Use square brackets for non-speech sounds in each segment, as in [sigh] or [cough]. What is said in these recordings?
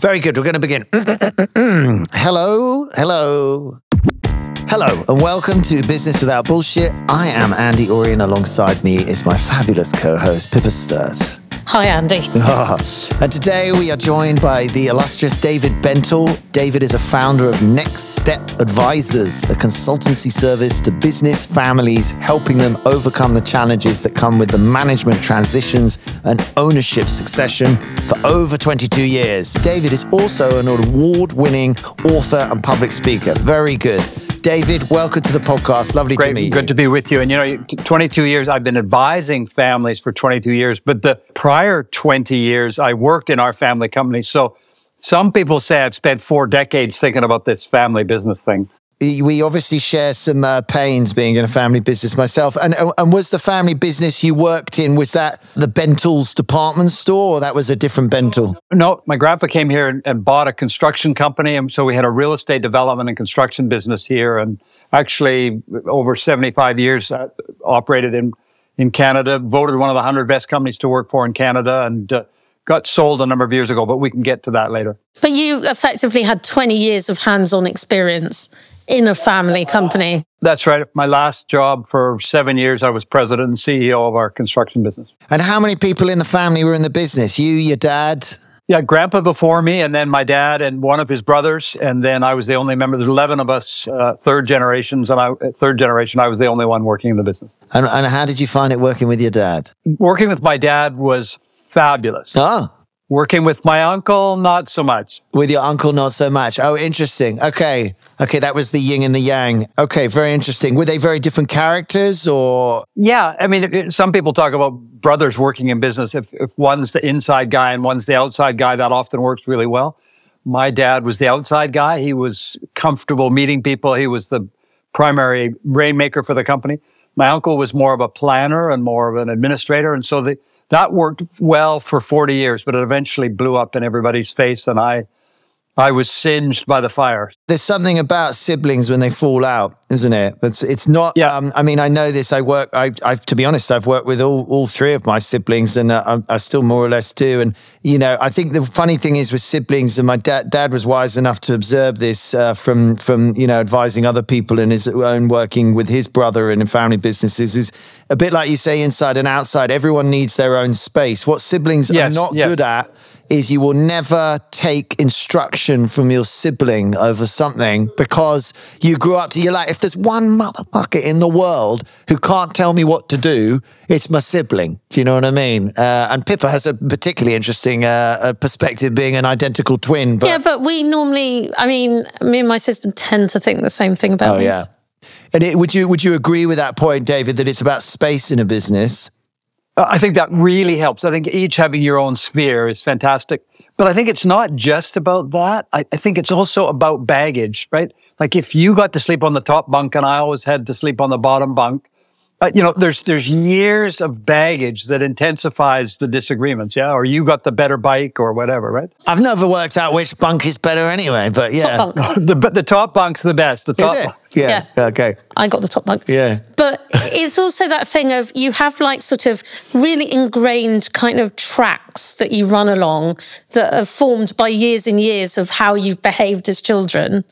Very good. We're going to begin. [clears throat] hello, hello. Hello, and welcome to Business Without Bullshit. I am Andy Oury, and alongside me is my fabulous co host, Pippa Sturt. Hi, Andy. [laughs] and today we are joined by the illustrious David Bentall. David is a founder of Next Step Advisors, a consultancy service to business families, helping them overcome the challenges that come with the management transitions and ownership succession for over 22 years. David is also an award winning author and public speaker. Very good. David, welcome to the podcast. Lovely Great, to meet you. Good to be with you. And you know, 22 years, I've been advising families for 22 years, but the prior 20 years, I worked in our family company. So some people say I've spent four decades thinking about this family business thing we obviously share some uh, pains being in a family business myself. And and was the family business you worked in was that the Bentall's department store, or that was a different Bentel? No, my grandpa came here and, and, bought a construction company, and so we had a real estate development and construction business here. And actually, over seventy five years, uh, operated in in Canada, voted one of the hundred best companies to work for in Canada, and. Uh, got sold a number of years ago, but we can get to that later. But you effectively had 20 years of hands on experience in a family company. That's right. My last job for seven years, I was president and CEO of our construction business. And how many people in the family were in the business? You, your dad? Yeah, grandpa before me, and then my dad and one of his brothers, and then I was the only member. There's eleven of us, uh, third generations, and I third generation. I was the only one working in the business. And, and how did you find it working with your dad? Working with my dad was fabulous. Oh, Working with my uncle, not so much. With your uncle, not so much. Oh, interesting. Okay. Okay, that was the yin and the yang. Okay, very interesting. Were they very different characters or? Yeah, I mean, it, some people talk about brothers working in business. If, if one's the inside guy and one's the outside guy, that often works really well. My dad was the outside guy. He was comfortable meeting people. He was the primary rainmaker for the company. My uncle was more of a planner and more of an administrator. And so the, that worked well for 40 years, but it eventually blew up in everybody's face. And I, I was singed by the fire. There's something about siblings when they fall out, isn't it? It's it's not. Yeah. Um, I mean, I know this. I work. I, I've to be honest, I've worked with all, all three of my siblings, and uh, I, I, still more or less do. And you know, I think the funny thing is with siblings, and my dad dad was wise enough to observe this uh, from from you know advising other people in his own working with his brother and in family businesses is a bit like you say inside and outside. Everyone needs their own space. What siblings yes, are not yes. good at is you will never take instruction from your sibling over something because you grew up to, you're like, if there's one motherfucker in the world who can't tell me what to do, it's my sibling. Do you know what I mean? Uh, and Pippa has a particularly interesting uh, perspective being an identical twin. But yeah, but we normally, I mean, me and my sister tend to think the same thing about oh, things. yeah. And it, would you would you agree with that point, David, that it's about space in a business? I think that really helps. I think each having your own sphere is fantastic. But I think it's not just about that. I, I, think it's also about baggage, right? Like if you got to sleep on the top bunk and I always had to sleep on the bottom bunk, uh, you know, there's there's years of baggage that intensifies the disagreements, yeah. Or you got the better bike, or whatever, right? I've never worked out which bunk is better anyway, but yeah, top bunk. [laughs] the the top bunk's the best. The top, yeah. yeah, okay. I got the top bunk. Yeah, but it's also that thing of you have like sort of really ingrained kind of tracks that you run along that are formed by years and years of how you've behaved as children,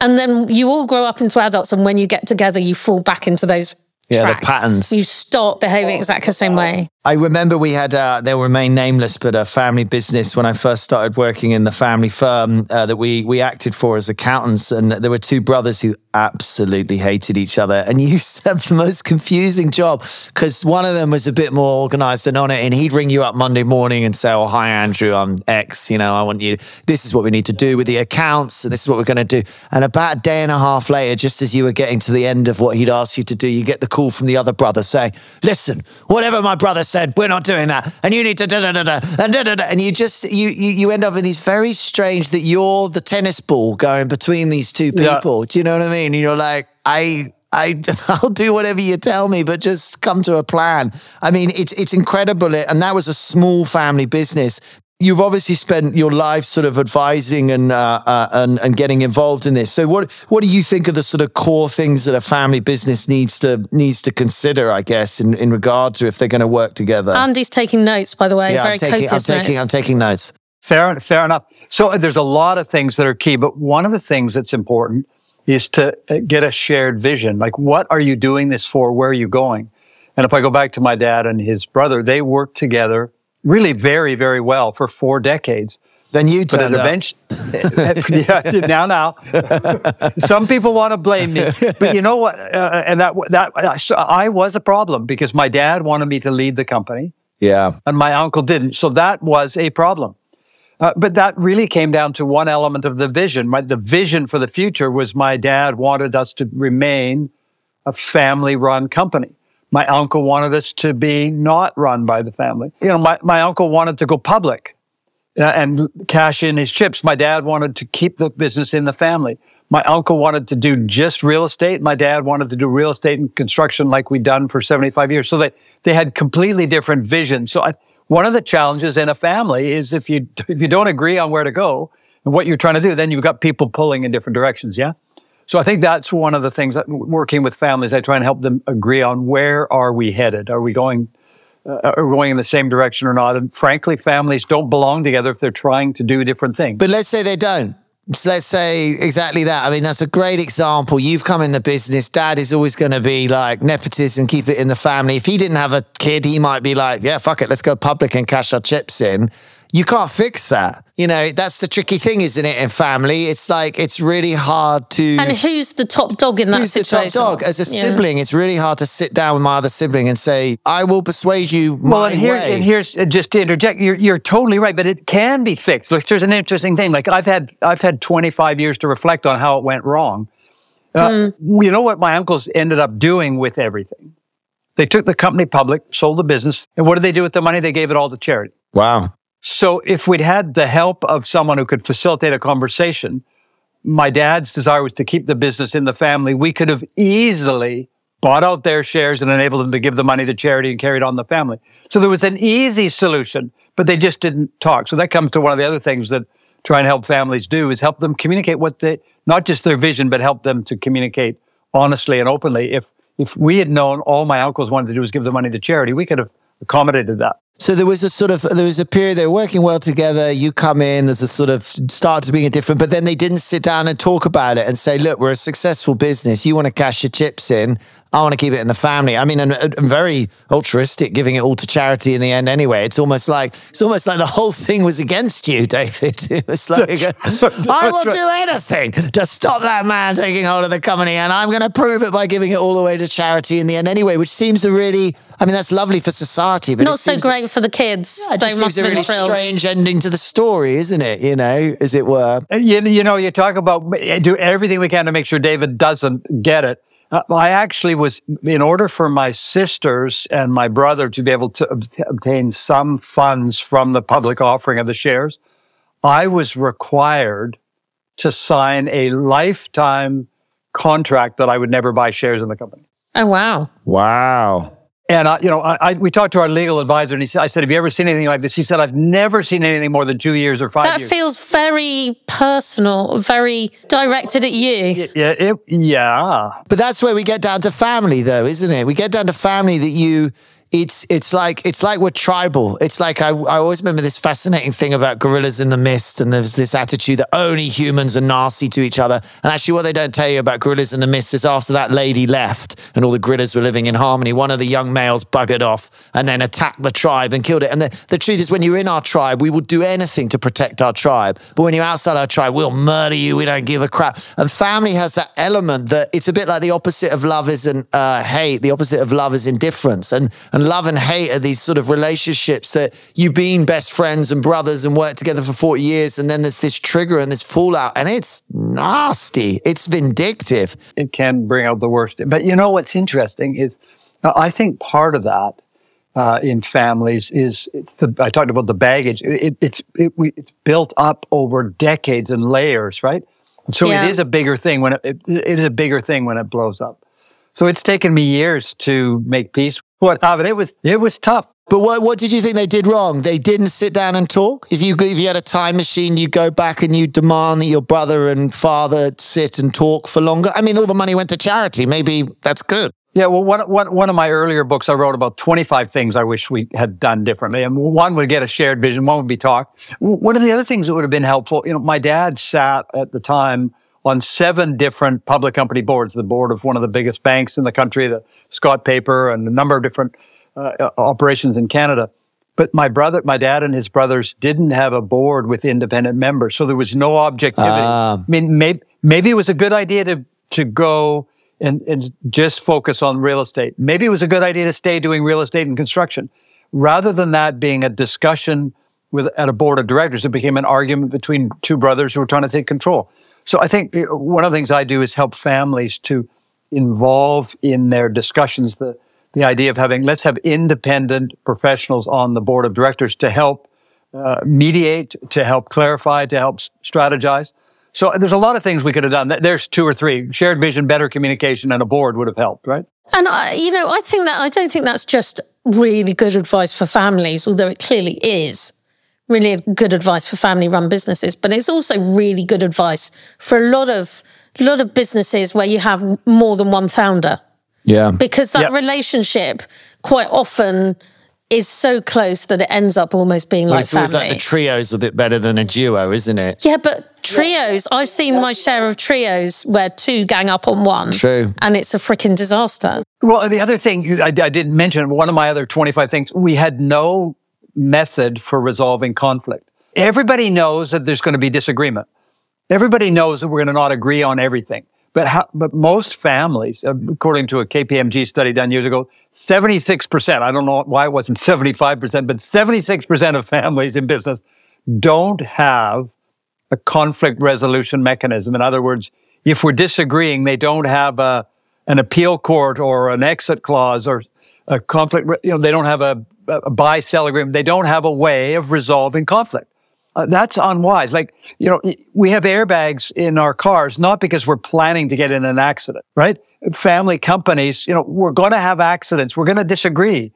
and then you all grow up into adults, and when you get together, you fall back into those yeah, tracks. the patterns. You stop behaving exactly the same way. I remember we had, uh, they'll remain nameless, but a family business when I first started working in the family firm uh, that we we acted for as accountants. And there were two brothers who absolutely hated each other and [laughs] used to have the most confusing job because one of them was a bit more organized and on it. And he'd ring you up Monday morning and say, Oh, hi, Andrew, I'm X. You know, I want you, this is what we need to do with the accounts and this is what we're going to do. And about a day and a half later, just as you were getting to the end of what he'd asked you to do, you get the call from the other brother saying, Listen, whatever my brother said, we're not doing that, and you need to da da da da and da da da, and you just you you you end up in these very strange that you're the tennis ball going between these two people. Yeah. Do you know what I mean? And you're like, I I, [laughs] I'll do whatever you tell me, but just come to a plan. I mean, it's it's incredible, and that was a small family business you've obviously spent your life sort of advising and, uh, uh, and and getting involved in this. So what what do you think are the sort of core things that a family business needs to needs to consider? I guess in, in regard to if they're going to work together. Andy's taking notes, by the way. Yeah, very I'm taking, I'm taking, notes. I'm taking notes. Fair, fair enough. So uh, there's a lot of things that are key, but one of the things that's important is to uh, get a shared vision. Like, what are you doing this for? Where are you going? And if I go back to my dad and his brother, they worked together really very, very well for four decades. Then you But turned eventually, [laughs] [laughs] yeah, now, now, some people want to blame me, but you know what? Uh, and that that uh, so I was a problem because my dad wanted me to lead the company, Yeah. and my uncle didn't. So that was a problem. Uh, but that really came down to one element of the vision. My, the vision for the future was my dad wanted us to remain a family run company. My uncle wanted us to be not run by the family. You know, my, my uncle wanted to go public uh, and cash in his chips. My dad wanted to keep the business in the family. My uncle wanted to do just real estate. My dad wanted to do real estate and construction like we'd done for 75 years. So they, they had completely different visions. So I, one of the challenges in a family is if you, if you don't agree on where to go and what you're trying to do, then you've got people pulling in different directions. Yeah. So I think that's one of the things that working with families, I try and help them agree on where are we headed? Are we going uh, are going in the same direction or not? And frankly, families don't belong together if they're trying to do different things. But let's say they don't. So let's say exactly that. I mean, that's a great example. You've come in the business. Dad is always going to be like nepotism, keep it in the family. If he didn't have a kid, he might be like, yeah, fuck it, let's go public and cash our chips in. You can't fix that. You know, that's the tricky thing, isn't it? In family, it's like it's really hard to. And who's the top dog in that Who's the situation? top dog? As a Yeah. sibling, it's really hard to sit down with my other sibling and say, "I will persuade you my Well, and here, way." and here's uh, just to interject. You're, you're totally right, but it can be fixed. Like, there's an interesting thing. Like I've had, I've had 25 years to reflect on how it went wrong. Uh, You know what my uncles ended up doing with everything? They took the company public, sold the business, and what did they do with the money? They gave it all to charity. wow. So if we'd had the help of someone who could facilitate a conversation, my dad's desire was to keep the business in the family. We could have easily bought out their shares and enabled them to give the money to charity and carried on the family. So there was an easy solution, but they just didn't talk. So that comes to one of the other things that try and help families do is help them communicate what they, not just their vision, but help them to communicate honestly and openly. If, if we had known all my uncles wanted to do was give the money to charity, we could have accommodated that. So there was a sort of there was a period they were working well together. You come in, there's a sort of start to being a different, but then they didn't sit down and talk about it and say, "Look, we're a successful business. You want to cash your chips in. I want to keep it in the family." I mean, I'm very altruistic, giving it all to charity in the end. Anyway, it's almost like it's almost like the whole thing was against you, [laughs] David. It was like [laughs] I will do anything to stop that man taking hold of the company, and I'm going to prove it by giving it all the way to charity in the end. Anyway, which seems a really, I mean, that's lovely for society, but it Not so seems- great for the kids. it they just must seems a have been really thrilled. strange ending to the story, isn't it? You know, as it were. You, you know, you talk about do everything we can to make sure David doesn't get it. Uh, I actually was, in order for my sisters and my brother to be able to ob- obtain some funds from the public offering of the shares, I was required to sign a lifetime contract that I would never buy shares in the company. Oh wow. Wow. And I, you know, I, I, we talked to our legal advisor, and he said, "I said, have you ever seen anything like this?" He said, "I've never seen anything more than two years or five That years." feels very personal, very directed at you. yeah, it, yeah. But that's where we get down to family, though, isn't it? We get down to family that you. It's it's like it's like we're tribal. It's like I, I always remember this fascinating thing about gorillas in the mist, and there's this attitude that only humans are nasty to each other. And actually, what they don't tell you about gorillas in the mist is after that lady left and all the gorillas were living in harmony, one of the young males buggered off and then attacked the tribe and killed it. And the, the truth is, when you're in our tribe, we will do anything to protect our tribe. But when you're outside our tribe, we'll murder you. We don't give a crap. And family has that element that it's a bit like the opposite of love isn't uh, hate. The opposite of love is indifference. And and love and hate are these sort of relationships that you've been best friends and brothers and worked together for 40 years. And then there's this trigger and this fallout, and it's nasty. It's vindictive. it can bring out the worst. But you know what's interesting is, uh, I think part of that uh, in families is it's the, I talked about the baggage. It, it's it, we, it's built up over decades and layers, right? So Yeah. it is a bigger thing when it, it, it is a bigger thing when it blows up. So it's taken me years to make peace. What happened? It was it was tough. But what, what did you think they did wrong? They didn't sit down and talk. If you if you had a time machine, you go back and you demand that your brother and father sit and talk for longer. I mean, all the money went to charity. Maybe that's good. Yeah, well, one, one, one of my earlier books, I wrote about 25 things I wish we had done differently. And one would get a shared vision, one would be talk. One of the other things that would have been helpful, you know, my dad sat at the time on seven different public company boards, the board of one of the biggest banks in the country, the Scott Paper, and a number of different uh, operations in Canada. But my brother, my dad and his brothers didn't have a board with independent members. So there was no objectivity. Uh. I mean, maybe, maybe it was a good idea to, to go and, and just focus on real estate. Maybe it was a good idea to stay doing real estate and construction. Rather than that being a discussion with, at a board of directors, it became an argument between two brothers who were trying to take control. So I think uh, one of the things I do is help families to involve in their discussions the, the idea of having, let's have independent professionals on the board of directors to help uh, mediate, to help clarify, to help strategize. So there's a lot of things we could have done. There's two or three. Shared vision, better communication, and a board would have helped, right? And I, you know, I think that I don't think that's just really good advice for families, although it clearly is really good advice for family-run businesses. But it's also really good advice for a lot of lot of businesses where you have more than one founder. Yeah, because that yep. relationship quite often is so close that it ends up almost being well, like it's always like the trio's a bit better than a duo, isn't it? Yeah, but trios, I've seen my share of trios where two gang up on one. True. And it's a freaking disaster. Well, the other thing I, I didn't mention, one of my other 25 things, we had no method for resolving conflict. Everybody knows that there's going to be disagreement. Everybody knows that we're going to not agree on everything. But how, but most families, according to a KPMG study done years ago, 76%, I don't know why it wasn't 75%, but 76% of families in business don't have a conflict resolution mechanism. In other words, if we're disagreeing, they don't have a, an appeal court or an exit clause or a conflict, you know, they don't have a, a buy sell agreement. They don't have a way of resolving conflict. Uh, that's unwise. Like, you know, we have airbags in our cars, not because we're planning to get in an accident, right? Family companies, you know, we're going to have accidents. We're going to disagree.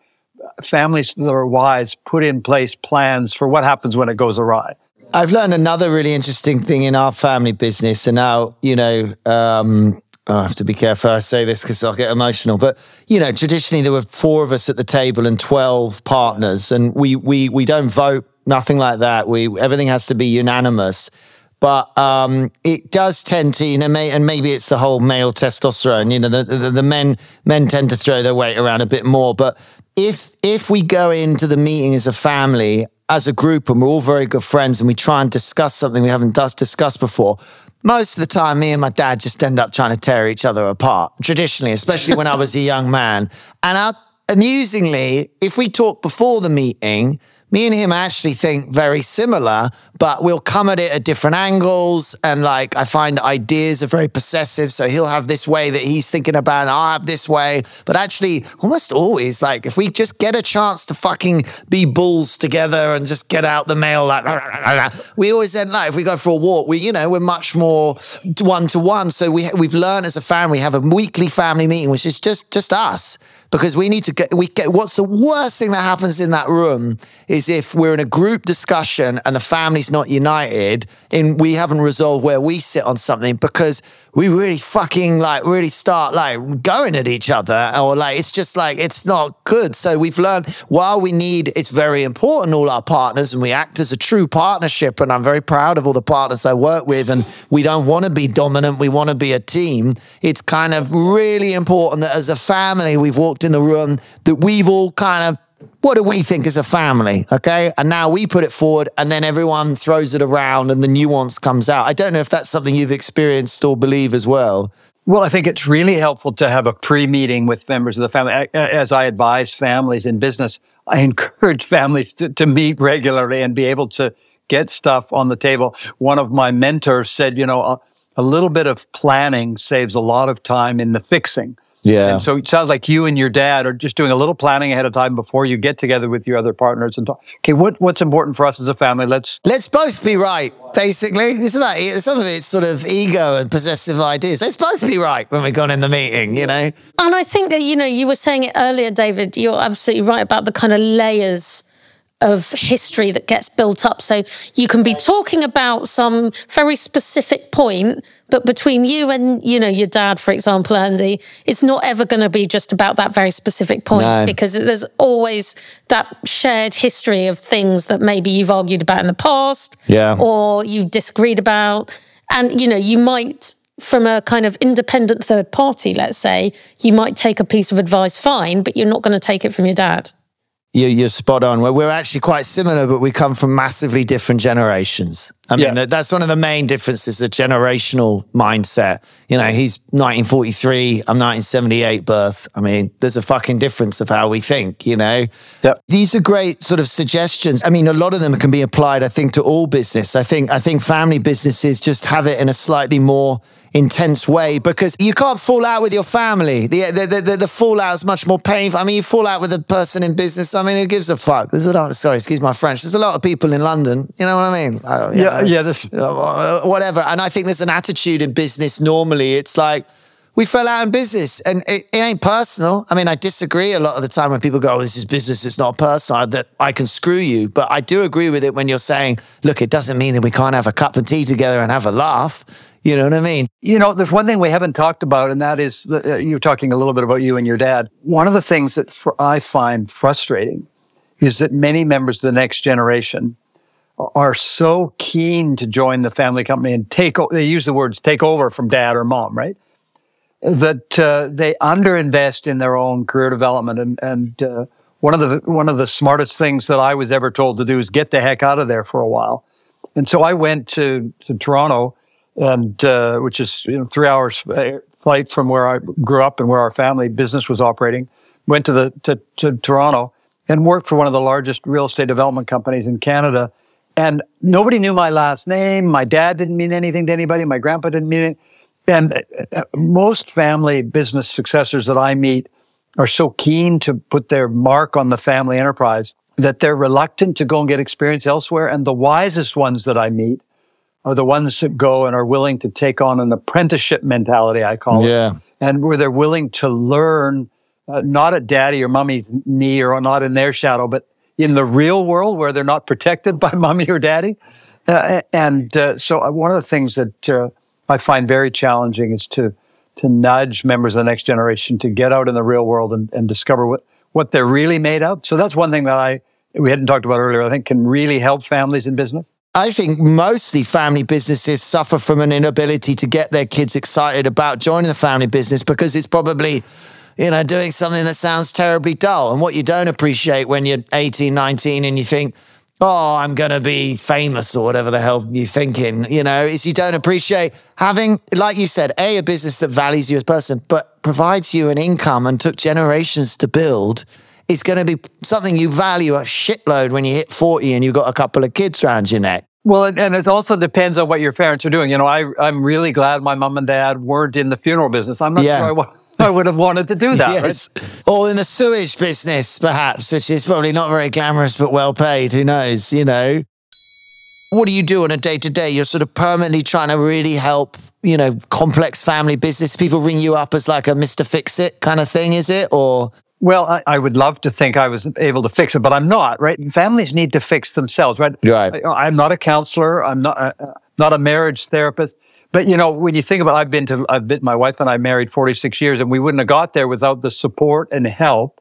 Families that are wise put in place plans for what happens when it goes awry. I've learned another really interesting thing in our family business. And now, you know, um, I have to be careful I say this because I'll get emotional. But you know, traditionally there were four of us at the table and twelve partners, and we we we don't vote nothing like that. We everything has to be unanimous. But um, it does tend to, you know, may, and maybe it's the whole male testosterone. You know, the, the, the men men tend to throw their weight around a bit more. But if if we go into the meeting as a family, as a group, and we're all very good friends, and we try and discuss something we haven't discussed before, most of the time, me and my dad just end up trying to tear each other apart. Traditionally, especially when I was a young man, and I, amusingly, if we talk before the meeting me and him actually think very similar, but we'll come at it at different angles. And like, I find ideas are very possessive. So he'll have this way that he's thinking about, and I'll have this way. But actually, almost always, like, if we just get a chance to fucking be bulls together and just get out the mail, like, we always end like, if we go for a walk, we, you know, we're much more one to one. So we, we've learned as a family, we have a weekly family meeting, which is just, just us because we need to get we get what's the worst thing that happens in that room is if we're in a group discussion and the family's not united and we haven't resolved where we sit on something because we really fucking like really start like going at each other or like it's just like it's not good. So we've learned while we need it's very important all our partners and we act as a true partnership and i'm very proud of all the partners i work with and we don't want to be dominant we want to be a team. It's kind of really important that as a family we've walked in the room that we've all kind of what do we think as a family? Okay. And now we put it forward and then everyone throws it around and the nuance comes out. I don't know if that's something you've experienced or believe as well. Well, I think it's really helpful to have a pre meeting with members of the family. As I advise families in business, I [laughs] encourage families to, to meet regularly and be able to get stuff on the table. One of my mentors said, you know, a, a little bit of planning saves a lot of time in the fixing. Yeah. And so it sounds like you and your dad are just doing a little planning ahead of time before you get together with your other partners and talk. Okay, what, what's important for us as a family? Let's let's both be right. Basically, isn't that some of it's sort of ego and possessive ideas? Let's both be right when we've gone in the meeting, you know. And I think that you know you were saying it earlier, David. You're absolutely right about the kind of layers of history that gets built up. So you can be talking about some very specific point, but between you and you know your dad, for example, Andy, it's not ever going to be just about that very specific point No. because there's always that shared history of things that maybe you've argued about in the past, Yeah. or you disagreed about, and you know you might. From a kind of independent third party, let's say, you might take a piece of advice fine, but you're not going to take it from your dad. You, you're spot on. Well, we're actually quite similar, but we come from massively different generations. I mean, Yeah. that's one of the main differences, the generational mindset. You know, he's 1943, I'm 1978 birth. I mean, there's a fucking difference of how we think, you know? These are great sort of suggestions. I mean, a lot of them can be applied, I think, to all business. I think, I think family businesses just have it in a slightly more intense way because you can't fall out with your family. The, the, the, the, fallout is much more painful. I mean, you fall out with a person in business. I mean, who gives a fuck? There's a lot, sorry, excuse my French. There's a lot of people in London. You know what I mean? I- Yeah, know, yeah, this- uh, whatever. And I think there's an attitude in business normally. It's like, we fell out in business and it, it ain't personal. I mean, I disagree a lot of the time when people go, oh, this is business, it's not personal, that I can screw you. But I do agree with it when you're saying, look, it doesn't mean that we can't have a cup of tea together and have a laugh. You know what I mean? You know, there's one thing we haven't talked about, and that is uh, you're talking a little bit about you and your dad. One of the things that fr- I find frustrating is that many members of the next generation are so keen to join the family company and take. O- they use the words "take over" from dad or mom, right? That uh, they underinvest in their own career development, and and uh, one of the one of the smartest things that I was ever told to do is get the heck out of there for a while. And so I went to, to Toronto, and uh, which is you know, three hours uh, flight from where I grew up and where our family business was operating. Went to the to, to Toronto and worked for one of the largest real estate development companies in Canada. And nobody knew my last name. My dad didn't mean anything to anybody. My grandpa didn't mean it. And uh, uh, most family business successors that I meet are so keen to put their mark on the family enterprise that they're reluctant to go and get experience elsewhere. And the wisest ones that I meet are the ones that go and are willing to take on an apprenticeship mentality, I call Yeah. it. And where they're willing to learn, uh, not at daddy or mommy's knee or not in their shadow, but in the real world where they're not protected [laughs] by mommy or daddy. Uh, and uh, so uh, one of the things that uh, I find very challenging is to to nudge members of the next generation to get out in the real world and, and discover what, what they're really made of. So that's one thing that I we hadn't talked about earlier. I think can really help families in business. I think mostly family businesses suffer from an inability to get their kids excited about joining the family business because it's probably, you know, doing something that sounds terribly dull. And what you don't appreciate when you're 18, 19 and you think, oh, I'm going to be famous or whatever the hell you're thinking, you know, is you don't appreciate having, like you said, A, a business that values you as a person, but provides you an income and took generations to build. Is going to be something you value a shitload when you hit 40 and you've got a couple of kids around your neck. Well, and, and it also depends on what your parents are doing. You know, I, I'm really glad my mom and dad weren't in the funeral business. I'm not Yeah. sure I, [laughs] I would have wanted to do that. right? Or in the sewage business, perhaps, which is probably not very glamorous but well paid. Who knows? You know. What do you do on a day to day? You're sort of permanently trying to really help, you know, complex family business. People ring you up as like a Mr. Fix It kind of thing, is it? Or Well, I, I would love to think I was able to fix it, but I'm not, right? Families need to fix themselves, right? Right. I, I'm not a counselor. I'm not, uh, not a marriage therapist. But, you know, when you think about I've been to, I've been, my wife and I married 46 years, and we wouldn't have got there without the support and help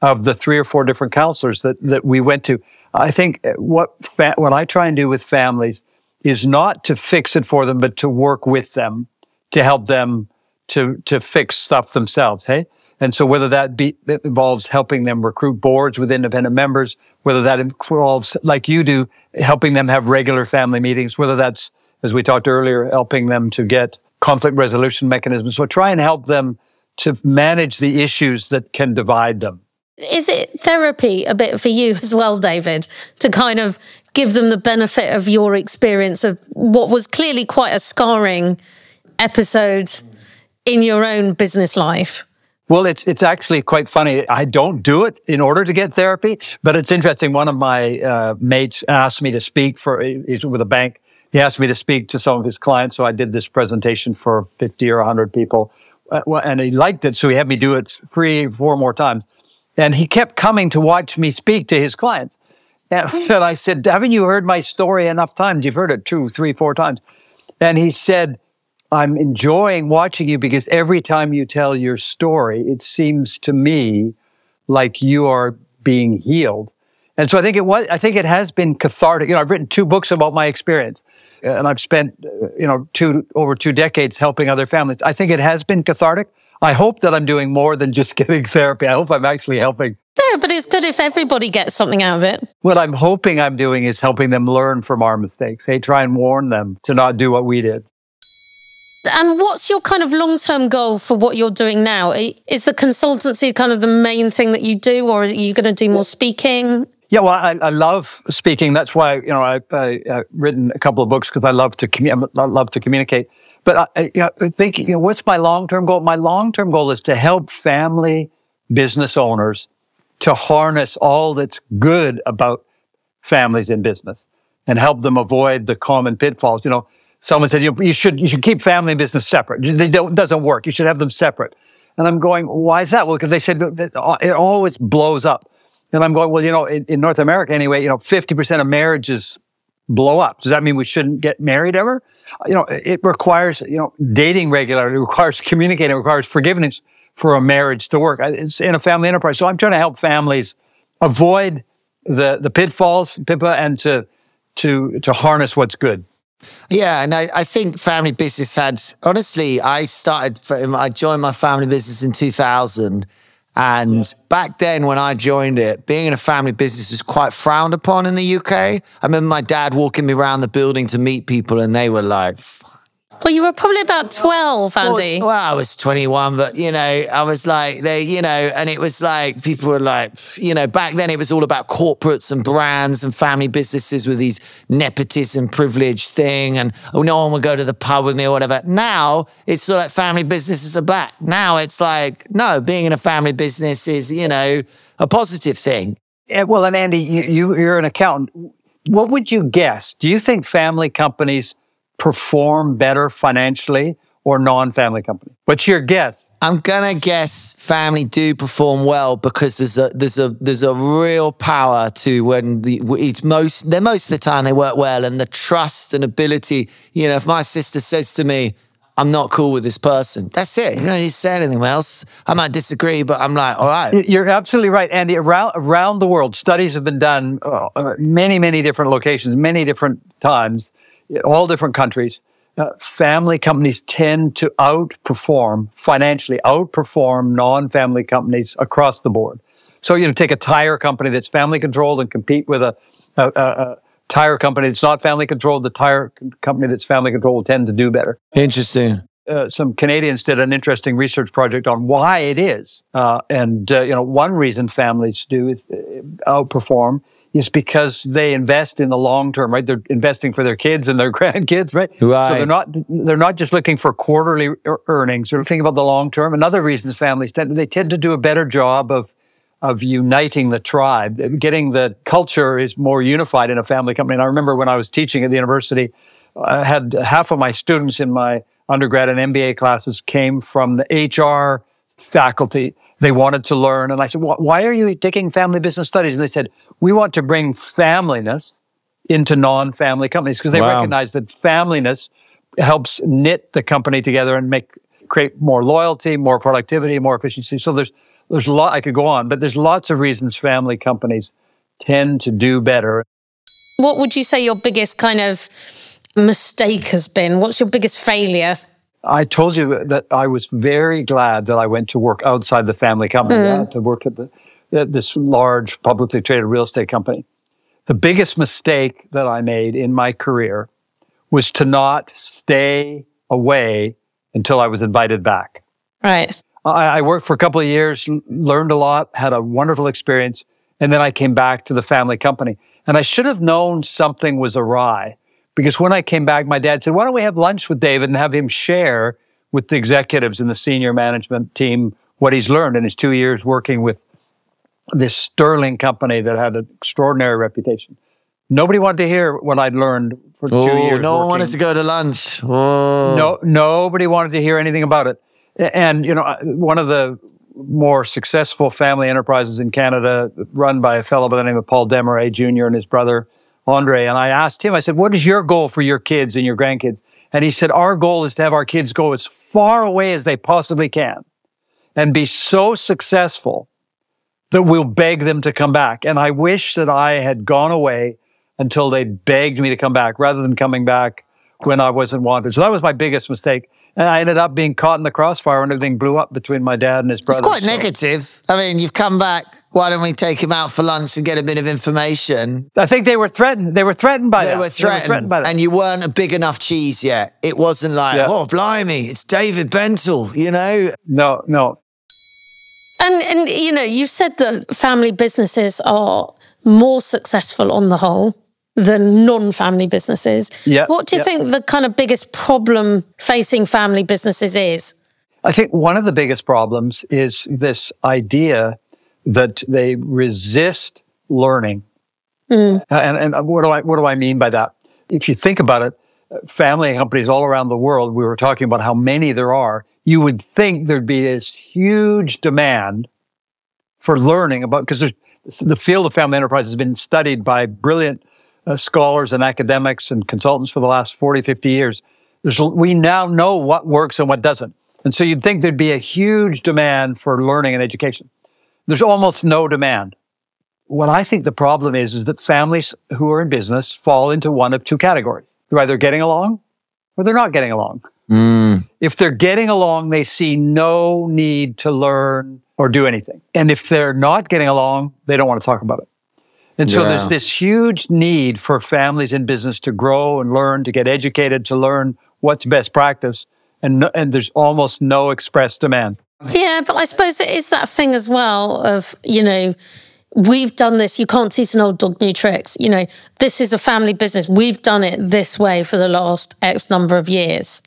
of the three or four different counselors that, that we went to. I think uh, what, fa- what I try and do with families is not to fix it for them, but to work with them to help them to, to fix stuff themselves. Hey? And so whether that be, involves helping them recruit boards with independent members, whether that involves, like you do, helping them have regular family meetings, whether that's, as we talked earlier, helping them to get conflict resolution mechanisms. So try and help them to manage the issues that can divide them. Is it therapy a bit for you as well, David, to kind of give them the benefit of your experience of what was clearly quite a scarring episode in your own business life? Well, it's it's actually quite funny. I don't do it in order to get therapy, but it's interesting. One of my uh, mates asked me to speak for. He's with a bank. He asked me to speak to some of his clients, so I did this presentation for fifty or hundred people, uh, well, and he liked it, so he had me do it three, four more times, and he kept coming to watch me speak to his clients. And, [laughs] and I said, Haven't you heard my story enough times? You've heard it two, three, four times. And he said, I'm enjoying watching you because every time you tell your story, it seems to me like you are being healed. And so I think it was, I think it has been cathartic. You know, I've written two books about my experience and I've spent, uh, you know, two, over two decades helping other families. I think it has been cathartic. I hope that I'm doing more than just [laughs] getting therapy. I hope I'm actually helping. Yeah, but it's good if everybody gets something out of it. What I'm hoping I'm doing is helping them learn from our mistakes. Hey, try and warn them to not do what we did. And what's your kind of long term goal for what you're doing now? Is the consultancy kind of the main thing that you do, or are you going to do more speaking? Yeah, well, I, I love speaking. That's why you know I, I, have written a couple of books because I love to commu- I love to communicate. But I, you know, think you know, what's my long term goal? My long term goal is to help family business owners to harness all that's good about families in business and help them avoid the common pitfalls. You know, someone said you, you should you should keep family and business separate. They don't doesn't work. You should have them separate. And I'm going, why is that? Well, because they said uh, it always blows up. And I'm going, well, you know, in, in North America anyway, you know, 50% of marriages blow up. Does that mean we shouldn't get married ever? You know, it requires, you know, dating regularly, it requires communicating, it requires forgiveness for a marriage to work. It's in a family enterprise. So I'm trying to help families avoid the, the pitfalls, Pippa, and to, to, to harness what's good. Yeah, and I, I think family business had honestly, I started I joined my family business in 2000 and yeah. back then, when I joined it, being in a family business was quite frowned upon in the UK. I remember my dad walking me around the building to meet people, and they were like, well, you were probably about 12, Andy. Well, well, I was 21, but, you know, I was like, they, you know, and it was like, people were like, you know, back then it was all about corporates and brands and family businesses with these nepotism privilege thing. And, oh, no one would go to the pub with me or whatever. Now it's sort of like family businesses are back. Now it's like, no, being in a family business is, you know, a positive thing. Yeah, well, and Andy, you, you, you're an accountant. What would you guess? Do you think family companies perform better financially or non-family company? What's your guess? I'm gonna guess family do perform well because there's a there's a there's a real power to when the it's most they're most of the time they work well and the trust and ability. You know, if my sister says to me, I'm not cool with this person. That's it. You don't need to say anything else. I might disagree, but I'm like, all right. You're absolutely right, Andy. Around around the world, studies have been done, uh, uh many many different locations, many different times, all different countries, uh, family companies tend to outperform financially, outperform non-family companies across the board. So, you know, take a tire company that's family controlled and compete with a, a, a, tire company that's not family controlled. The tire company that's family controlled will tend to do better. Interesting. Uh, some Canadians did an interesting research project on why it is, uh, and uh, you know, one reason families do uh, outperform is because they invest in the long term, right? They're investing for their kids and their [laughs] grandkids, right? Right. So they're not they're not just looking for quarterly earnings. They're thinking about the long term. And other reasons families tend they tend to do a better job of of uniting the tribe, getting the culture is more unified in a family company. And I remember when I was teaching at the university, I had half of my students in my undergrad and MBA classes came from the HR faculty they wanted to learn. And I said, why are you taking family business studies? And they said, we want to bring familyness into non-family companies because they wow. recognize that familyness helps knit the company together and make create more loyalty, more productivity, more efficiency. So there's there's a lot I could go on, but there's lots of reasons family companies tend to do better. What would you say your biggest kind of mistake has been? What's your biggest failure? I told you that I was very glad that I went to work outside the family company, mm. to work at, the, at this large publicly traded real estate company. The biggest mistake that I made in my career was to not stay away until I was invited back. Right. I, I worked for a couple of years, learned a lot, had a wonderful experience, and then I came back to the family company. And I should have known something was awry because when I came back, my dad said, why don't we have lunch with David and have him share with the executives and the senior management team what he's learned in his two years working with this sterling company that had an extraordinary reputation. Nobody wanted to hear what I'd learned for oh, two years. No one wanted to go to lunch. Oh. No, nobody wanted to hear anything about it. And you know, one of the more successful family enterprises in Canada, run by a fellow by the name of Paul Desmarais Jr. and his brother Andre. And I asked him, I said, what is your goal for your kids and your grandkids? And he said, our goal is to have our kids go as far away as they possibly can and be so successful that we'll beg them to come back. And I wish that I had gone away until they begged me to come back rather than coming back when I wasn't wanted. So that was my biggest mistake. And I ended up being caught in the crossfire and everything blew up between my dad and his brother. It's quite So negative. I mean, you've come back. Why don't we take him out for lunch and get a bit of information? I think they were threatened. They were threatened by They that. were threatened, by that. and you weren't a big enough cheese yet. It wasn't like, Yeah. oh, blimey, it's David Bentall, you know? no, no. And and you know, you've said that family businesses are more successful on the whole than non-family businesses. Yeah, What do you yeah. think the kind of biggest problem facing family businesses is? I think one of the biggest problems is this idea that they resist learning. Uh, And, and what do I what do I mean by that? If you think about it, family companies all around the world, we were talking about how many there are. You would think there'd be this huge demand for learning about because the field of family enterprise has been studied by brilliant uh, scholars and academics and consultants for the last 40, 50 years. There's, we now know what works and what doesn't. And so you'd think there'd be a huge demand for learning and education. There's almost no demand. What I think the problem is, is that families who are in business fall into one of two categories. They're either getting along or they're not getting along. Mm. If they're getting along, they see no need to learn or do anything. And if they're not getting along, they don't want to talk about it. And so there's this huge need for families in business to grow and learn, to get educated, to learn what's best practice. And, no, and there's almost no express demand. Yeah, but I suppose it is that thing as well of, you know, we've done this. You can't teach an old dog new tricks. You know, this is a family business. We've done it this way for the last X number of years.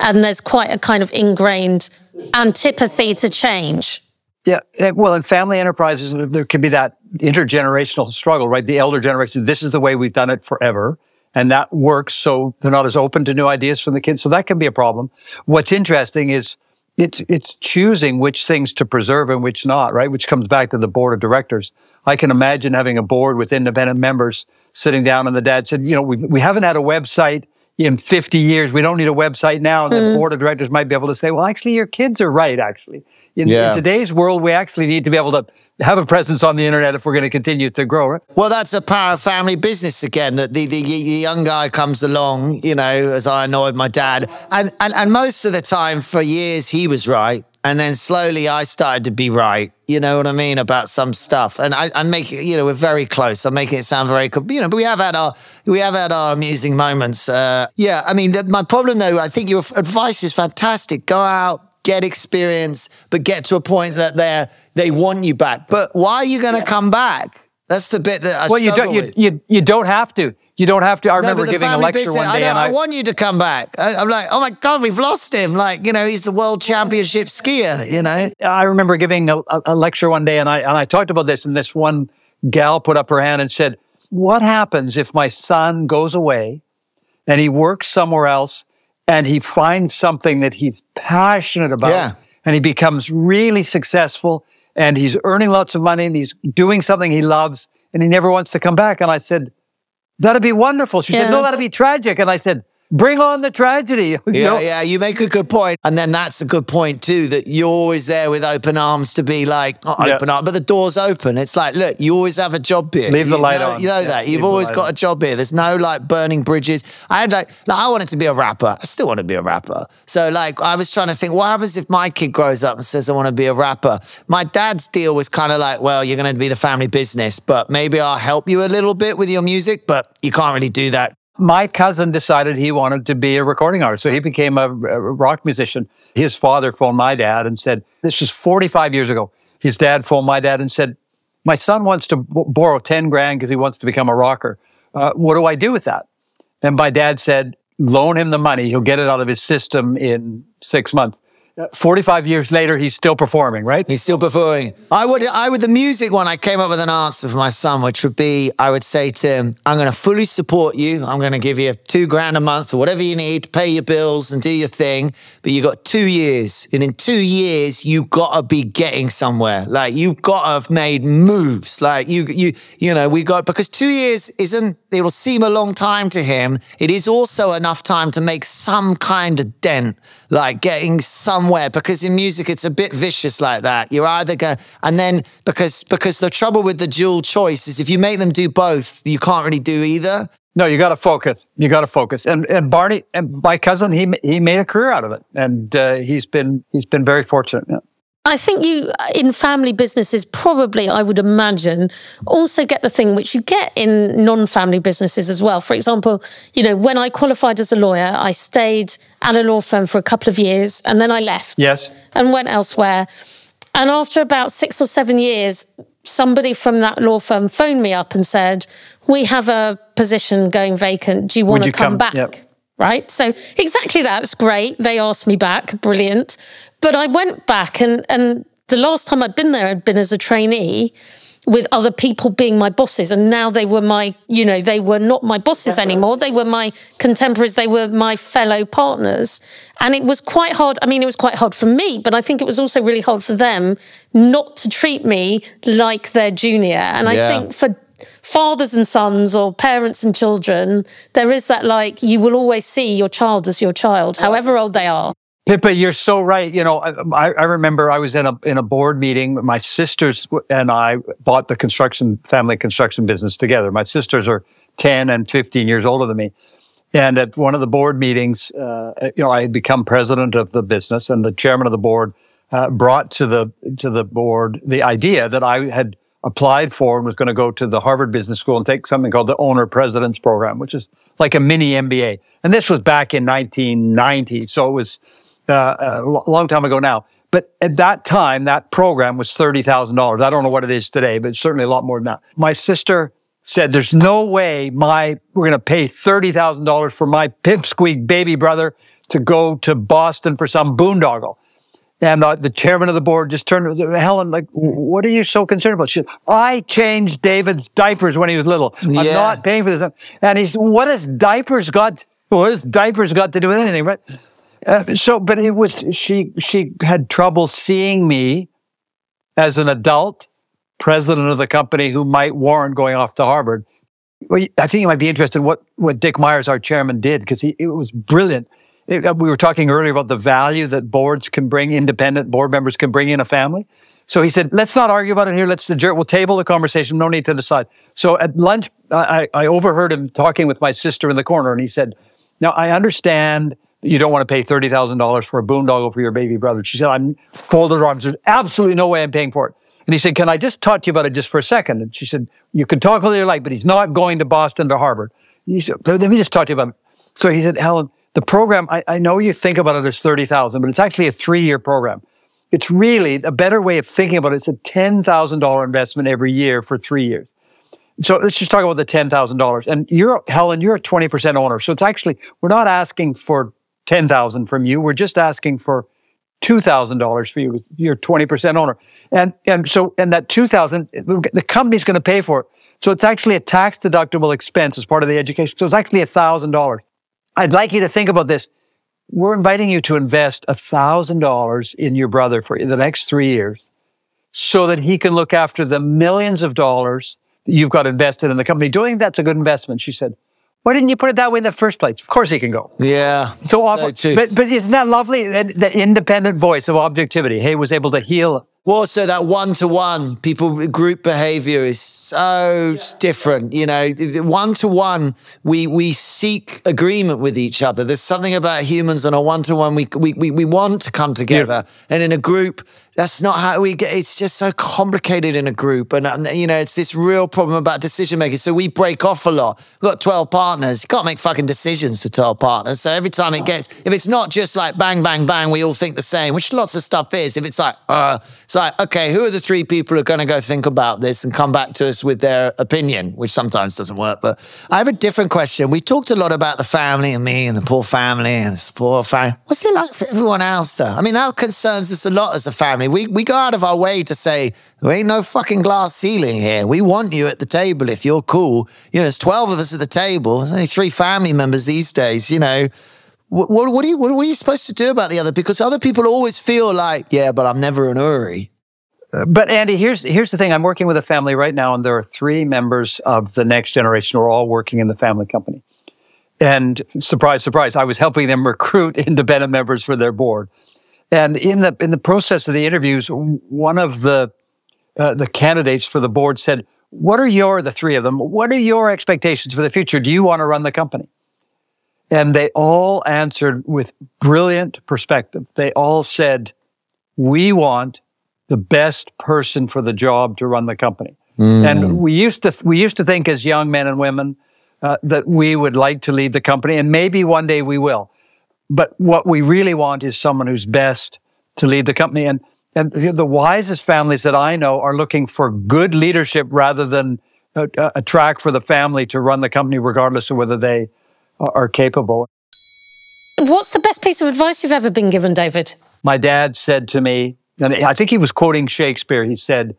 And there's quite a kind of ingrained antipathy to change. Yeah, well, in family enterprises, there can be that intergenerational struggle, right? The elder generation, this is the way we've done it forever. And that works. So they're not as open to new ideas from the kids. So that can be a problem. What's interesting is it's, it's choosing which things to preserve and which not, right? Which comes back to the board of directors. I can imagine having a board with independent members sitting down and the dad said, you know, we, we haven't had a website in 50 years. We don't need a website now. And the mm-hmm. board of directors might be able to say, well, actually, your kids are right, actually. In, Yeah. in today's world, we actually need to be able to have a presence on the internet if we're going to continue to grow. Right? Well, that's a power of family business again. That the, the, the young guy comes along, you know, as I annoyed my dad, and, and and most of the time for years he was right, and then slowly I started to be right. You know what I mean about some stuff, and I, I make it, you know, we're very close. I'm making it sound very, you know, but we have had our we have had our amusing moments. Uh, yeah, I mean, my problem though, I think your advice is fantastic. Go out. Get experience, but get to a point that they they want you back. But why are you going to come back? That's the bit that I Well, you don't. You, you you don't have to. You don't have to. I remember the giving a lecture one I, day, know, and I, I, want you to come back. I, I'm like, oh my god, we've lost him. Like, you know, he's the world championship skier. You know, I remember giving a, a- a lecture one day, and I and I talked about this, and this one gal put up her hand and said, "What happens if my son goes away, and he works somewhere else, and he finds something that he's passionate about, Yeah. and he becomes really successful, and he's earning lots of money, and he's doing something he loves, and he never wants to come back?" And I said, "That'd be wonderful." She said, "No, that'd be tragic," and I said. Bring on the tragedy. [laughs] Yeah, know? yeah. You make a good point, and then that's a good point too. That you're always there with open arms to be like, not Yeah. open arms, but the door's open. It's like, look, you always have a job here. Leave the You light know- on. You know Yeah, that you've always got on. a job here. There's no like burning bridges. I had like, like, I wanted to be a rapper. I still want to be a rapper. So like, I was trying to think, what happens if my kid grows up and says I want to be a rapper? My dad's deal was kind of like, well, you're going to be the family business, but maybe I'll help you a little bit with your music, but you can't really do that. My cousin decided he wanted to be a recording artist. So he became a, a rock musician. His father phoned my dad and said, This was 45 years ago. His dad phoned my dad and said, My son wants to b- borrow 10 grand because he wants to become a rocker. Uh, what do I do with that? And my dad said, Loan him the money. He'll get it out of his system in six months. 45 years later, he's still performing, right? He's still performing. I would, I would, the music one, I came up with an answer for my son, which would be I would say to him, I'm going to fully support you. I'm going to give you two grand a month or whatever you need to pay your bills and do your thing. But you got two years. And in two years, you've got to be getting somewhere. Like you've got to have made moves. Like you, you, you know, we got, because two years isn't, it will seem a long time to him. It is also enough time to make some kind of dent, like getting somewhere because in music it's a bit vicious like that. You're either going and then because because the trouble with the dual choice is if you make them do both, you can't really do either. No, you got to focus. You got to focus. And and Barney and my cousin, he he made a career out of it, and uh, he's been he's been very fortunate. Yeah. I think you, uh, in family businesses, probably, I would imagine, also get the thing which you get in non family businesses as well. For example, you know, when I qualified as a lawyer, I stayed at a law firm for a couple of years and then I left. Yes. And went elsewhere. And after about six or seven years, somebody from that law firm phoned me up and said, We have a position going vacant. Do you want to come, come, back? Yep right? So exactly that's great. They asked me back, brilliant. But I went back and and the last time I'd been there had been as a trainee with other people being my bosses and now they were my you know they were not my bosses anymore they were my contemporaries they were my fellow partners and it was quite hard i mean it was quite hard for me but i think it was also really hard for them not to treat me like their junior and yeah. i think for fathers and sons or parents and children, there is that like you will always see your child as your child, however old they are. Pippa, you're so right. You know, I, I remember I was in a in a board meeting. My sisters and I bought the construction family construction business together. My sisters are ten and fifteen years older than me, and at one of the board meetings, uh, you know, I had become president of the business, and the chairman of the board uh, brought to the to the board the idea that I had applied for and was going to go to the Harvard Business School and take something called the Owner President's Program, which is like a mini MBA. And this was back in 1990, so it was uh, a long time ago now. But at that time, that program was $30,000. I don't know what it is today, but certainly a lot more than that. My sister said, there's no way my, we're going to pay $30,000 for my pipsqueak baby brother to go to Boston for some boondoggle. And uh, the chairman of the board just turned to Helen, like, what are you so concerned about? She said, I changed David's diapers when he was little. I'm yeah. not paying for this. And he said, what has diapers got, what has diapers got to do with anything, right? Uh, so, but it was, she, she had trouble seeing me as an adult president of the company who might warrant going off to Harvard. Well, I think you might be interested in what, what Dick Myers, our chairman, did because it was brilliant. Uh, we were talking earlier about the value that boards can bring, independent board members can bring in a family. So he said, let's not argue about it here. Let's adjourn. We'll table the conversation. No need to decide. So at lunch, I, I overheard him talking with my sister in the corner, and he said, now I understand you don't want to pay $30,000 for a boondoggle for your baby brother. She said, I'm folded arms. There's absolutely no way I'm paying for it. And he said, can I just talk to you about it just for a second? And she said, you can talk all you like, but he's not going to Boston to Harvard. He said, let me just talk to you about it. So he said, Helen, the program, I, I know you think about it as 30,000, but it's actually a three year program. It's really a better way of thinking about it. It's a $10,000 investment every year for three years. So let's just talk about the $10,000. And you're, Helen, you're a 20% owner. So it's actually, we're not asking for 10,000 from you. We're just asking for $2,000 for you. You're 20% owner. And, and so, and that 2000, the company's going to pay for it. So it's actually a tax deductible expense as part of the education. So it's actually $1,000. I'd like you to think about this. We're inviting you to invest $1,000 in your brother for the next three years so that he can look after the millions of dollars that you've got invested in the company. Do you think that's a good investment? She said, why didn't you put it that way in the first place? Of course he can go. Yeah. So, so awful. But, but isn't that lovely? The independent voice of objectivity. Hay was able to heal well, so that one to one people group behavior is so yeah. different. You know, one to one, we we seek agreement with each other. There's something about humans on a one to one. We we we want to come together, yeah. and in a group, that's not how we get. It's just so complicated in a group, and um, you know, it's this real problem about decision making. So we break off a lot. We've got twelve partners. You can't make fucking decisions for twelve partners. So every time it gets, if it's not just like bang bang bang, we all think the same, which lots of stuff is. If it's like, uh, It's like, okay, who are the three people who are going to go think about this and come back to us with their opinion, which sometimes doesn't work. But I have a different question. We talked a lot about the family and me and the poor family and this poor family. What's it like for everyone else, though? I mean, that concerns us a lot as a family. We, we go out of our way to say, there ain't no fucking glass ceiling here. We want you at the table if you're cool. You know, there's 12 of us at the table. There's only three family members these days, you know. What, what, what, are you, what, what are you supposed to do about the other? Because other people always feel like, yeah, but I'm never an Oury. Uh, but Andy, here's here's the thing. I'm working with a family right now, and there are three members of the next generation who are all working in the family company. And surprise, surprise, I was helping them [laughs] recruit independent members for their board. And in the in the process of the interviews, one of the uh, the candidates for the board said, "What are your the three of them? What are your expectations for the future? Do you want to run the company?" And they all answered with brilliant perspective. They all said, "We want." the best person for the job to run the company. Mm. And we used to we used to think as young men and women uh, that we would like to lead the company, and maybe one day we will. But what we really want is someone who's best to lead the company. And and the wisest families that I know are looking for good leadership rather than a, a track for the family to run the company, regardless of whether they are capable. What's the best piece of advice you've ever been given, David? My dad said to me, and I think he was quoting Shakespeare. He said,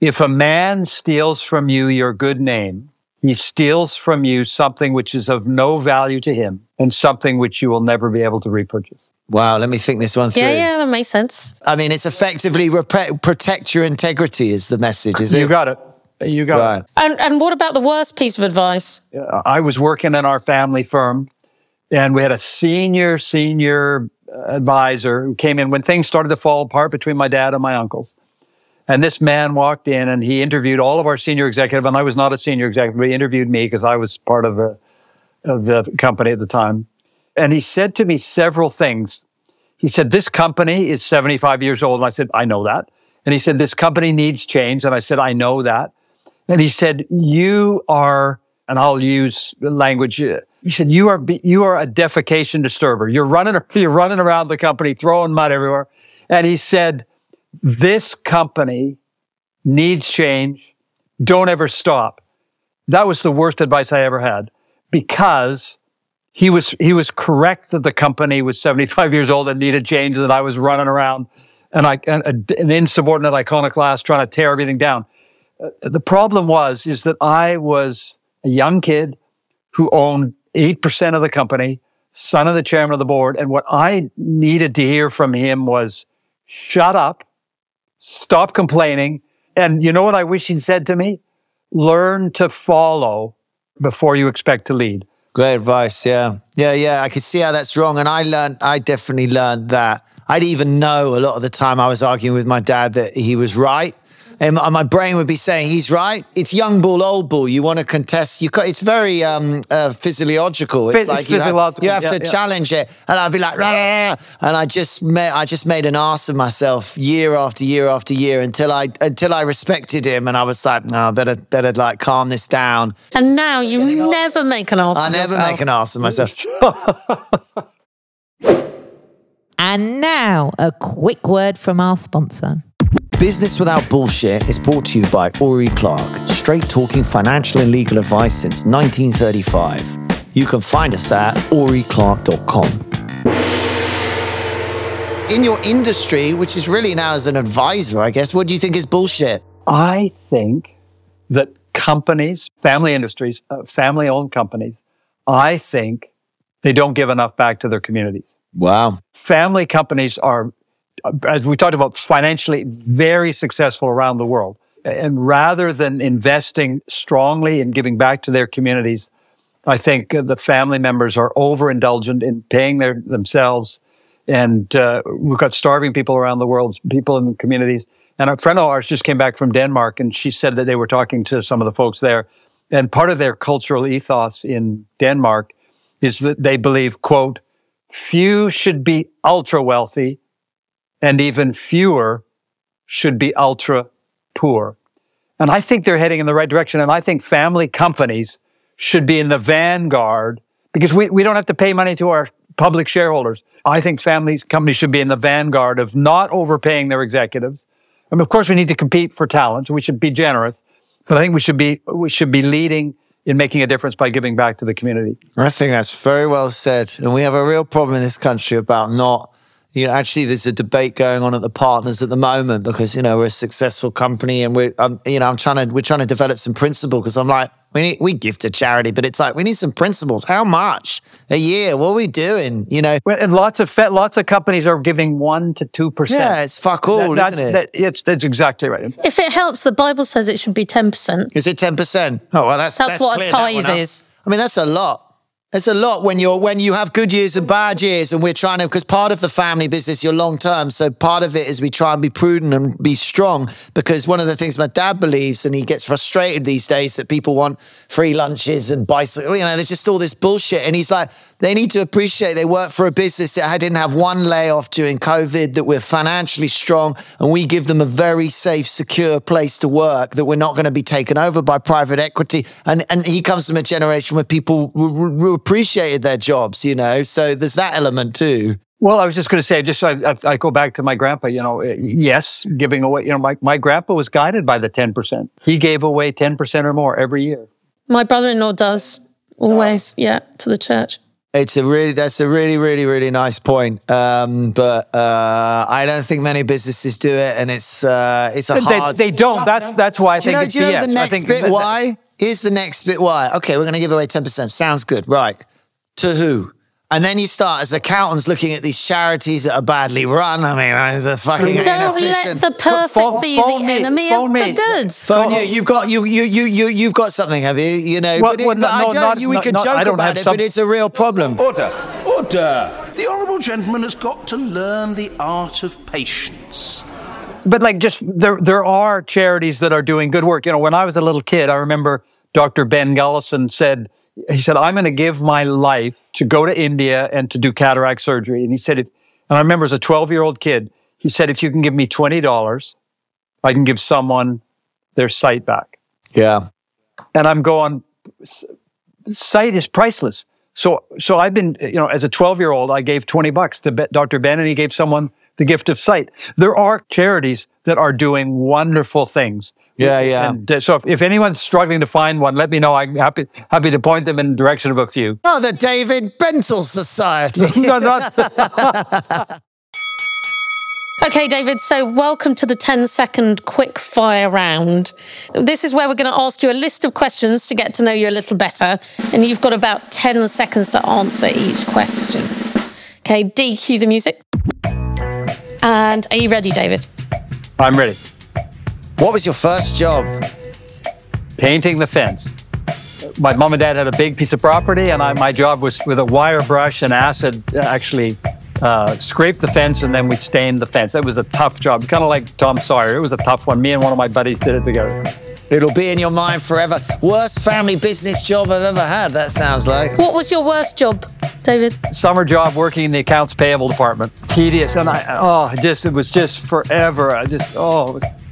If a man steals from you your good name, he steals from you something which is of no value to him and something which you will never be able to repurchase. Wow, let me think this one through. Yeah, yeah, that makes sense. I mean, it's effectively rep- protect your integrity is the message, is it? You got it. You got right. it. And, and what about the worst piece of advice? Uh, I was working in our family firm and we had a senior, senior advisor who came in when things started to fall apart between my dad and my uncles. And this man walked in and he interviewed all of our senior executive, and I was not a senior executive, but he interviewed me because I was part of the, of the company at the time. And he said to me several things. He said, This company is 75 years old. And I said, I know that. And he said, This company needs change. And I said, I know that. And he said, You are, and I'll use language he said, "You are you are a defecation disturber. You're running [laughs] you're running around the company throwing mud everywhere." And he said, "This company needs change. Don't ever stop." That was the worst advice I ever had because he was he was correct that the company was 75 years old and needed change, and that I was running around and I and an insubordinate iconoclast trying to tear everything down. Uh, the problem was is that I was a young kid who owned 8% of the company, son of the chairman of the board. And what I needed to hear from him was shut up, stop complaining. And you know what I wish he'd said to me? Learn to follow before you expect to lead. Great advice. Yeah. Yeah. Yeah. I could see how that's wrong. And I learned, I definitely learned that. I'd even know a lot of the time I was arguing with my dad that he was right and my brain would be saying he's right. It's young bull, old bull. You want to contest. You. It's very um, uh, physiological. It's like you have, you have yeah, to yeah. challenge it, and I'd be like, Rah! and I just made, I just made an ass of myself year after year after year until I until I respected him, and I was like, no, better better like calm this down. And now you never make an ass. I never yourself. make an ass of myself. [laughs] and now a quick word from our sponsor. Business Without Bullshit is brought to you by Oury Clark, straight talking financial and legal advice since 1935. You can find us at ouryclark.com. In your industry, which is really now as an advisor, I guess, what do you think is bullshit? I think that companies, family industries, uh, family owned companies, I think they don't give enough back to their communities. Wow. Family companies are as we talked about, financially very successful around the world. And rather than investing strongly in giving back to their communities, I think the family members are overindulgent in paying their themselves. And uh, we've got starving people around the world, people in the communities. And a friend of ours just came back from Denmark, and she said that they were talking to some of the folks there. And part of their cultural ethos in Denmark is that they believe, quote, few should be ultra wealthy and even fewer should be ultra poor. And I think they're heading in the right direction. And I think family companies should be in the vanguard because we, we don't have to pay money to our public shareholders. I think family companies should be in the vanguard of not overpaying their executives, I mean, of course, we need to compete for talent. We should be generous, but I think we should be we should be leading in making a difference by giving back to the community. I think that's very well said. And we have a real problem in this country about not, you know, actually there's a debate going on at the partners at the moment because, you know, we're a successful company and we're, um, you know, I'm trying to, we're trying to develop some principle because I'm like, we need, we give to charity, but it's like, we need some principles. How much a year? What are we doing? You know? And lots of fe- lots of companies are giving one to two percent. Yeah, it's fuck all, That- isn't it? that's, that- it's that's exactly right. If it helps, the Bible says it should be 10%. Is it 10%? Oh, well, that's, That's what a cleared that one tithe is. I mean, that's a lot. It's a lot when you're when you have good years and bad years, and we're trying to because part of the family business you're long term. So part of it is we try and be prudent and be strong because one of the things my dad believes, and he gets frustrated these days that people want free lunches and bicycle. You know, there's just all this bullshit, and he's like, they need to appreciate they work for a business that didn't have one layoff during COVID, that we're financially strong, and we give them a very safe, secure place to work. That we're not going to be taken over by private equity. And and he comes from a generation where people r- r- appreciated their jobs, you know. So there's that element too. Well, I was just going to say, just I, I, I go back to my grandpa. You know, yes, giving away. You know, my my grandpa was guided by the ten percent. He gave away ten percent or more every year. My brother in law does always, yeah, to the church. It's a really that's a really really really nice point. Um, but uh, I don't think many businesses do it, and it's uh, it's a They, hard. they don't. That's that's why I Do you think know, it's do you know BS. the next bit why? Here's the next bit why. Okay, we're going to give away 10%. Sounds good. Right. To who? And then you start as accountants looking at these charities that are badly run. I mean, it's a fucking Don't let the perfect phone- be phone the me, enemy of me. the good. Phone you. You've got you you you you you've got something, have you? You know, Well, but, it, well, but I no, don't. not- you, we not- could not- joke I don't about it, some- but it's a real problem. Order! Order! The Honourable Gentleman has got to learn the art of patience. But like, just there, there are charities that are doing good work. You know, when I was a little kid, I remember Dr. Ben Gullison said, he said, I'm going to give my life to go to India and to do cataract surgery. And he said, if, and I remember as a 12 year old kid, he said, if you can give me $20, I can give someone their sight back. Yeah. And I'm going, sight is priceless. So, so I've been, you know, as a 12 year old, I gave 20 bucks to Dr. Ben and he gave someone the gift of sight. There are charities that are doing wonderful things. Yeah, yeah. And uh, so if, if anyone's struggling to find one, let me know. I'm happy, happy to point them in the direction of a few. Oh, the David Bentall Society. [laughs] no, not, [laughs] Okay, David, so welcome to the 10 second quick fire round. This is where we're going to ask you a list of questions to get to know you a little better, and you've got about 10 seconds to answer each question. Okay, D, cue the music. And are you ready, David? I'm ready. What was your first job? Painting the fence. My mom and dad had a big piece of property, and I, my job was with a wire brush and acid, actually uh, scrape the fence, and then we stained the fence. It was a tough job, kind of like Tom Sawyer. It was a tough one. Me and one of my buddies did it together. It'll be in your mind forever. Worst family business job I've ever had. That sounds like. What was your worst job, David? Summer job working in the accounts payable department. Tedious, and I oh, it just it was just forever. I just oh, I had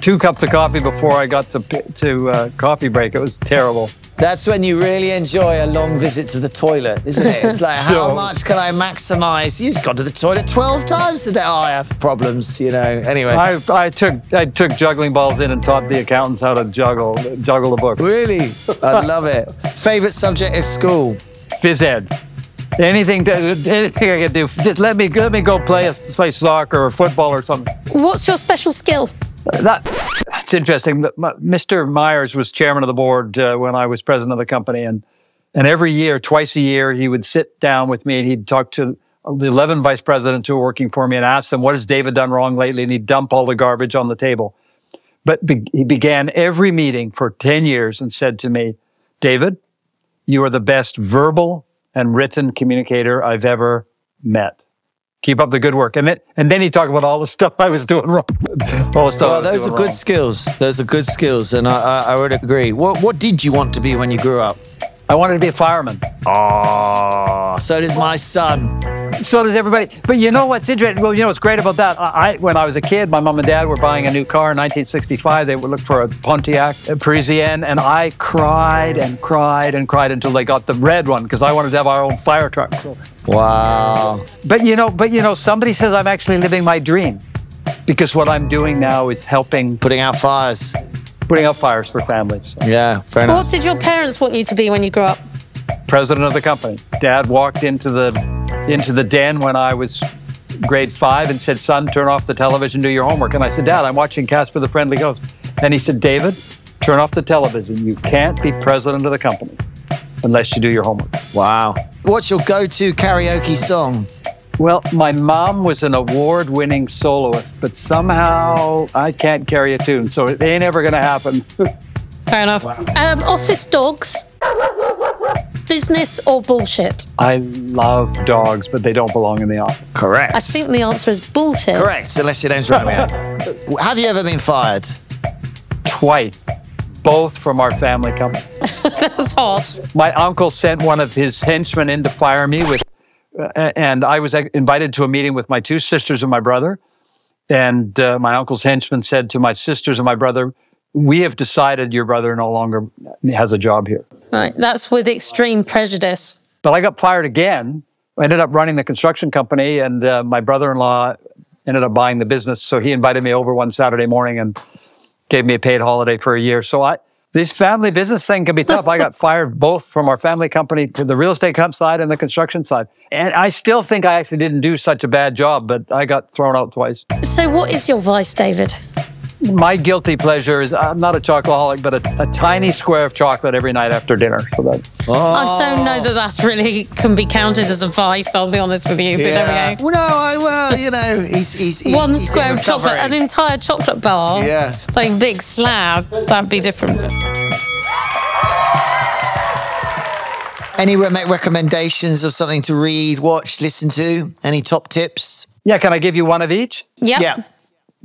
two cups of coffee before I got to to uh, coffee break. It was terrible. That's when you really enjoy a long visit to the toilet, isn't it? It's like, [laughs] how much can I maximize? You've gone to the toilet 12 times today. Oh, I have problems, you know. Anyway. I, I took I took juggling balls in and taught the accountants how to juggle juggle the book. really? I [laughs] love it. Favorite subject at school? Phys ed. Anything, to, anything I can do, just let me let me go play play soccer or football or something. What's your special skill? That it's interesting. Mr. Myers was chairman of the board uh, when I was president of the company, and and every year, twice a year, he would sit down with me and he'd talk to the 11 vice presidents who were working for me and ask them, "What has David done wrong lately?" And he'd dump all the garbage on the table. But be- he began every meeting for 10 years and said to me, "David, you are the best verbal and written communicator I've ever met." Keep up the good work. And then, and then he talked about all the stuff I was doing wrong. [laughs] All the stuff. I Well, was those doing are good wrong. skills. Those are good skills, and I, I, I would agree. What What did you want to be when you grew up? I wanted to be a fireman. Oh, so does my son. So does everybody. But you know what's interesting? Well, you know what's great about that? I, I when I was a kid, my mom and dad were buying a new car in 1965. They would look for a Pontiac a Parisienne, and I cried and cried and cried until they got the red one because I wanted to have our own fire truck. So- Wow. But you know, but you know, somebody says I'm actually living my dream. because what I'm doing now is helping Putting out fires. putting out fires for families. Yeah, very What did your parents want you to be when you grew up? President of the company. Dad walked into the into the den when I was grade five and said, "Son, turn off the television, do your homework." And I said, "Dad, I'm watching Casper the Friendly Ghost." And he said, "David, turn off the television. You can't be president of the company unless you do your homework." Wow. What's your go-to karaoke song? Well, my mom was an award-winning soloist, but somehow I can't carry a tune, so it ain't ever gonna happen. [laughs] Fair enough. Um, office dogs. Business or bullshit? I love dogs, but they don't belong in the office. Correct. I think the answer is bullshit. Correct, unless your name's Romeo. [laughs] Have you ever been fired? Twice, both from our family company. [laughs] That's harsh. my uncle sent one of his henchmen in to fire me with uh, and i was invited to a meeting with my two sisters and my brother and uh, my uncle's henchman said to my sisters and my brother we have decided your brother no longer has a job here Right. That's with extreme prejudice. but i got fired again i ended up running the construction company and uh, my brother-in-law ended up buying the business so he invited me over one saturday morning and gave me a paid holiday for a year so i this family business thing can be tough. I got [laughs] fired both from our family company to the real estate comp side and the construction side. And I still think I actually didn't do such a bad job, but I got thrown out twice. So, what is your vice, David? My guilty pleasure is I'm not a chocoholic, but a, a tiny square of chocolate every night after dinner. So that oh. I don't know that that's really can be counted as a vice. I'll be honest with you. But there we go. Well, no, I, well, you know, he's, he's, he's One he's square of chocolate, an entire chocolate bar. Yeah. Like big slab. That'd be different. Any re- make recommendations of something to read, watch, listen to? Any top tips? yeah, can I give you one of each? Yeah. Yeah.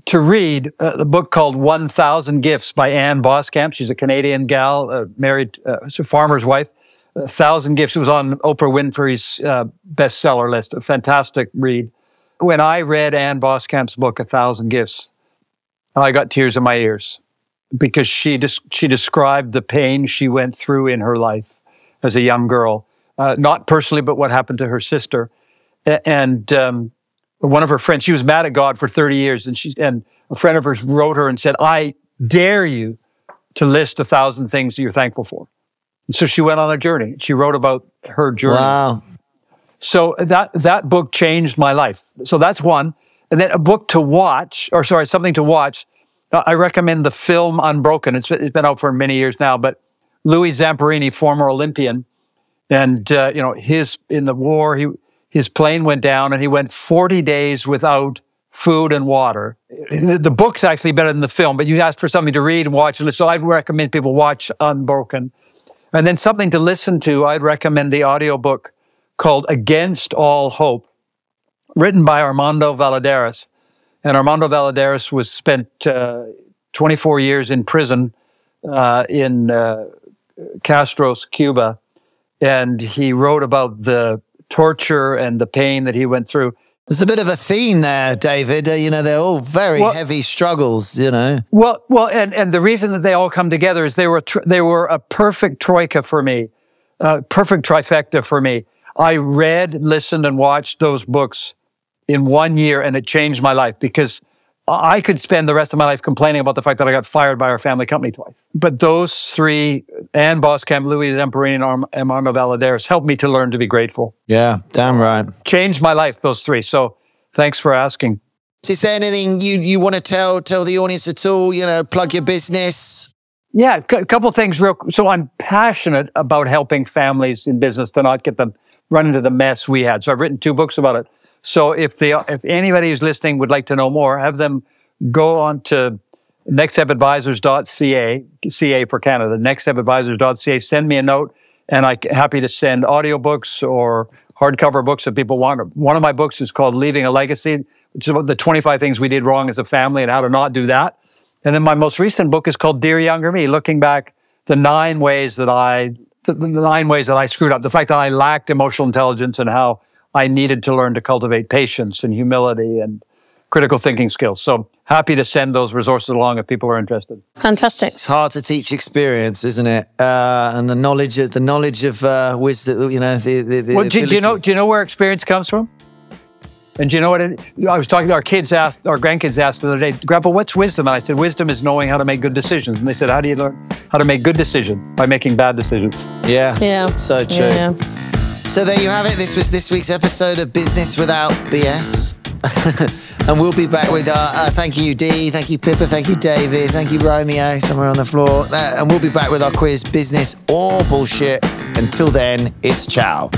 To read uh, the book called 1000 Gifts by Ann Voskamp. She's a Canadian gal, uh, married, uh, a farmer's wife. A thousand Gifts was on Oprah Winfrey's uh, bestseller list. A fantastic read. When I read Ann Voskamp's book, A Thousand Gifts, I got tears in my ears because she des- she described the pain she went through in her life as a young girl, uh, not personally, but what happened to her sister. A- And um, one of her friends, she was mad at God for 30 years, and she and a friend of hers wrote her and said, "I dare you to list a thousand things that you're thankful for." And so she went on a journey. She wrote about her journey. Wow. So that that book changed my life. So that's one. And then a book to watch, or sorry, something to watch. uh, I recommend the film Unbroken. It's, it's been out for many years now, but Louis Zamperini, former Olympian, and uh, you know his in the war, he his plane went down, and he went 40 days without food and water. The book's actually better than the film, but you asked for something to read and watch. So I'd recommend people watch Unbroken. And then something to listen to, I'd recommend the audiobook called Against All Hope, written by Armando Valadares. And Armando Valadares was spent uh, 24 years in prison uh, in uh, Castro's Cuba. And he wrote about the torture and the pain that he went through. There's a bit of a theme there, David. Uh, you know, they're all very Well- heavy struggles, you know. Well, well, and, and the reason that they all come together is they were tr- they were a perfect troika for me, uh, perfect trifecta for me. I read, listened, and watched those books in one year, and it changed my life because I I could spend the rest of my life complaining about the fact that I got fired by our family company twice. But those three, Ann Voskamp, Louis Zamperini, and Arm- Armando Valadares, helped me to learn to be grateful. Yeah, damn right. Changed my life, those three. So thanks for asking. Is there anything you, you want to tell tell the audience at all? You know, plug your business. Yeah, a couple things real. So I'm passionate about helping families in business to not get them run into the mess we had. So I've written two books about it. So if they, if anybody who's listening would like to know more, have them go on to nextstepadvisors.ca, CA for Canada, nextstepadvisors.ca. Send me a note, and I'm happy to send audiobooks or hardcover books that people want. One of my books is called Leaving a Legacy, which is about the 25 things we did wrong as a family and how to not do that. And then my most recent book is called Dear Younger Me, looking back the nine ways that I the, the nine ways that I screwed up, the fact that I lacked emotional intelligence and how I needed to learn to cultivate patience and humility and critical thinking skills. So happy to send those resources along if people are interested. Fantastic. It's hard to teach experience, isn't it? Uh, and the knowledge of the knowledge of uh, wisdom. You know, the, the, the Well, do, do you know do you know where experience comes from? And do you know what? It, I was talking to our kids, asked, our grandkids asked the other day, Grandpa, what's wisdom? And I said, wisdom is knowing how to make good decisions. And they said, how do you learn how to make good decisions? By making bad decisions. Yeah. Yeah. So true. Yeah. So there you have it. This was this week's episode of Business Without BS. [laughs] and we'll be back with, our uh, thank you, Dee, thank you, Pippa, thank you, David, thank you, Romeo, somewhere on the floor. Uh, and we'll be back with our quiz, Business or Bullshit. Until then, it's ciao.